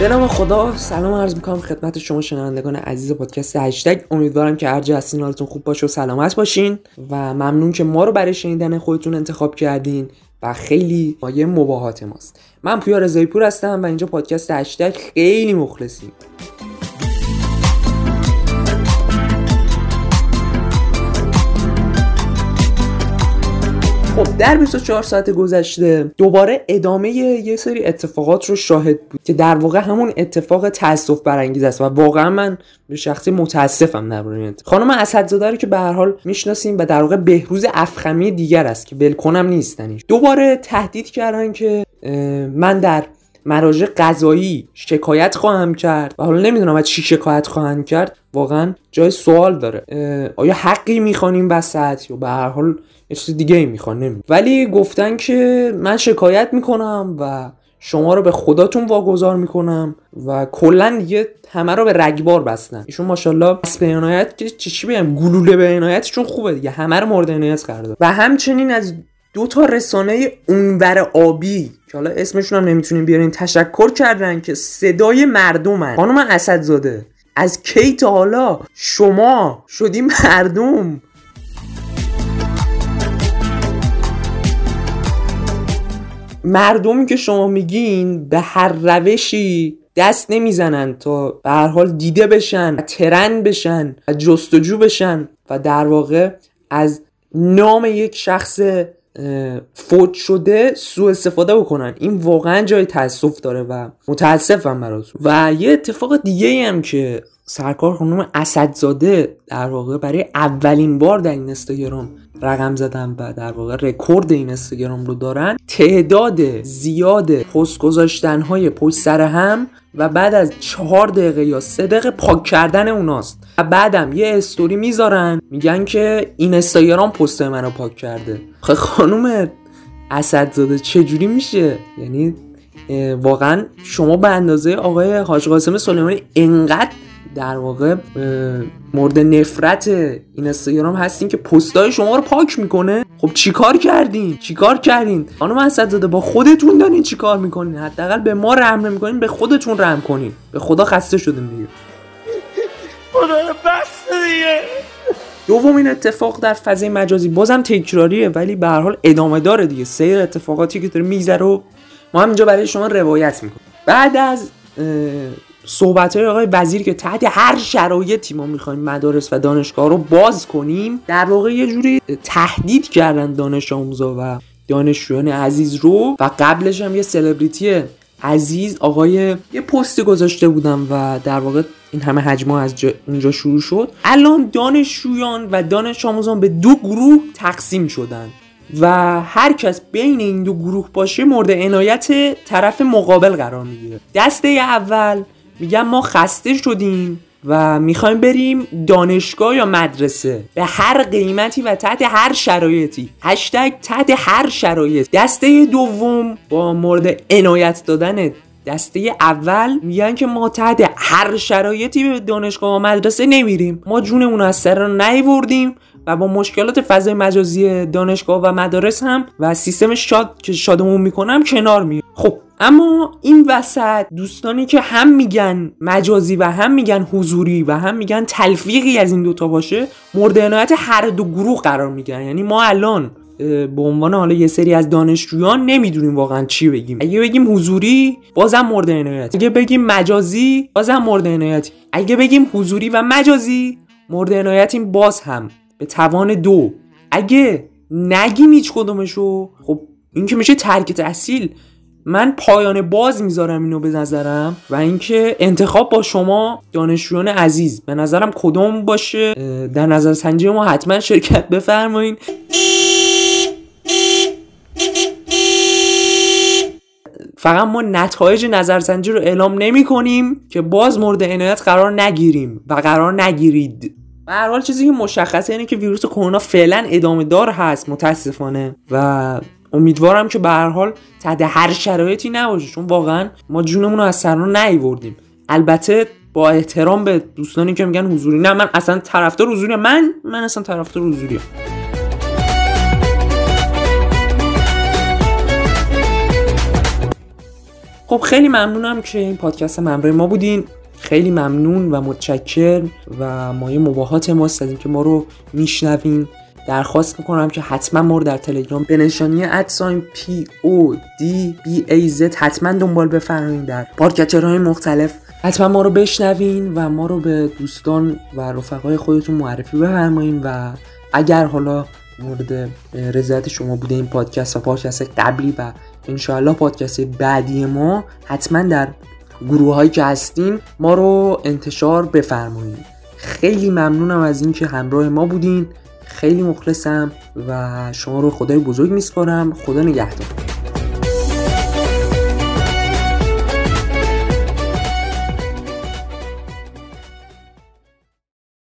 به نام خدا سلام عرض می‌کنم خدمت شما شنوندگان عزیز پادکست هشتگ. امیدوارم که هر جا هستین حالتون خوب باشه و سلامت باشین و ممنون که ما رو برای شنیدن خودتون انتخاب کردین و خیلی مایه مباهات ماست. من پویا رضایی پور هستم و اینجا پادکست هشتگ خیلی مخلصیم. در 24 ساعت گذشته دوباره ادامه یه سری اتفاقات رو شاهد بود که در واقع همون اتفاق تاسف برانگیز است و واقعا من به شخصی متاسفم در این خانم اسدزاده رو که به هر حال می‌شناسیم و در واقع بهروز افخمی دیگر است که بلکنم نیستنیش. دوباره تهدید کردن که من در مراجع قضایی شکایت خواهم کرد. و حالا نمی‌دونم از چی شکایت خواهم کرد. واقعا جای سوال داره. آیا حقی می‌خوانیم وسط یا به هر حال یه چیز دیگه ای می‌خوان؟ ولی گفتن که من شکایت می‌کنم و شما رو به خداتون واگذار می‌کنم و کلا دیگه همه رو به رگبار بستن. ایشون ماشاءالله پس به عنایت که چی بگم گلوله به عنایتشون خوبه دیگه. همه رو مورد عنایت کرده و همچنین از دو تا رسانه اونور آبی که حالا اسمشون هم نمی‌تونیم بیارین تشکر کردن که صدای مردمن. خانم اسدزاده از کی تا حالا شما شدی مردم؟ مردمی که شما میگین به هر روشی دست نمی‌زنن تا به هر حال دیده بشن ترن بشن و جستجو بشن. و در واقع از نام یک شخص فوت شده سوء استفاده بکنن. این واقعا جای تاسف داره و متاسفم براتون. و یه اتفاق دیگه هم که سرکار خانم اسدزاده در واقع برای اولین بار در این اینستاگرام رقم زدن و در واقع رکورد این اینستاگرام رو دارن تعداد زیاد پست گذاشتن های پشت سر هم و بعد از چهار دقیقه یا سه دقیقه پاک کردن اوناست. و بعدم یه استوری می‌ذارن میگن که این اینستاگرام پست منو پاک کرده. خب خانم اسدزاده چجوری میشه؟ یعنی واقعا شما به اندازه آقای حاج قاسم سلیمانی انقدر در واقع مورد نفرت این اینستاگرام هستین که پستای شما رو پاک می‌کنه. خب چیکار کردین؟ چیکار کردین؟ خانم اسد زاده با خودتون دارین چیکار می‌کنین؟ حداقل به ما رحم نمی‌کنین به خودتون رحم کنین. به خدا خسته شدیم دیگه. خدا بس دیگه. دومین اتفاق در فضای مجازی بازم تکراریه ولی به هر حال ادامه داره دیگه. سیر اتفاقاتی که داره میگذره و ما هم اینجا برای شما روایت می‌کنیم. بعد از صحبت های آقای وزیر که تحت هر شرایطی ما می‌خوایم مدارس و دانشگاه رو باز کنیم در واقع یه جوری تهدید کردن دانش آموزا و دانشجویان عزیز رو. و قبلش هم یه سلبریتی عزیز آقای یه پستی گذاشته بودم و در واقع این همه حجمه از اونجا شروع شد. الان دانشجویان و دانش آموزان به دو گروه تقسیم شدن و هر کس بین این دو گروه باشه مورد عنایت طرف مقابل قرار می‌گیره. دسته اول میگن ما خسته شدیم و می‌خوایم بریم دانشگاه یا مدرسه. به هر قیمتی و تحت هر شرایطی. هشتگ تحت هر شرایط. دسته دوم با مورد عنایت دادن. دسته اول میگن که ما تحت هر شرایطی به دانشگاه و مدرسه نمیریم. ما جونمون از سر نیوردیم و با مشکلات فضای مجازی دانشگاه و مدارس هم و سیستم شاد که شادمون می‌کنم کنار می خب اما این وسط دوستانی که هم میگن مجازی و هم میگن حضوری و هم میگن تلفیقی از این دوتا باشه مورد عنایت هر دو گروه قرار میگن یعنی ما الان به عنوان حالا یه سری از دانشجویان نمی‌دونیم واقعا چی بگیم. اگه بگیم حضوری بازم مورد عنایت. اگه بگیم مجازی بازم مورد عنایت. اگه بگیم حضوری و مجازی مورد عنایتیم باز هم به توان دو. اگه نگیم هیچ کدومشو خب این که میشه ترک تحصیل من پایان باز می‌ذارم اینو به نظرم و اینکه انتخاب با شما دانشجویان عزیز. به نظرم کدوم باشه؟ در نظر سنجی ما حتما شرکت بفرمایین. فقط ما نتایج نظرسنجی رو اعلام نمی کنیم که باز مورد عنایت قرار نگیریم و قرار نگیرید. به هر حال چیزی که مشخصه اینه که ویروس کرونا فعلا ادامه دار هست متاسفانه. و امیدوارم که به هر حال تحت هر شرایطی نباشه چون واقعا ما جونمون رو از سر نیوردیم. البته با احترام به دوستانی که میگن حضوری نه من اصلا طرفدار حضوری من من اصلا طرفدار حضوری خب خیلی ممنونم که این پادکست همراه ما بودین. خیلی ممنون و متشکر و مایه مباهات ماست از اینکه ما رو میشنوین. درخواست می‌کنم که حتما ما رو در تلگرام به نشانی at sign P O D B E Z حتما دنبال بفرمایید در podcatcher های مختلف. حتما ما رو بشنوین و ما رو به دوستان و رفقای خودتون معرفی بفرمایین و اگر حالا مورد رضایت شما بوده این پادکست و پادکست قبلی و انشاءالله پادکست بعدی ما حتما در گروه هایی که هستیم ما رو انتشار بفرمایید خیلی ممنونم از اینکه همراه ما بودین. خیلی مخلصم و شما رو خدای بزرگ میسپارم. خدا نگهدار.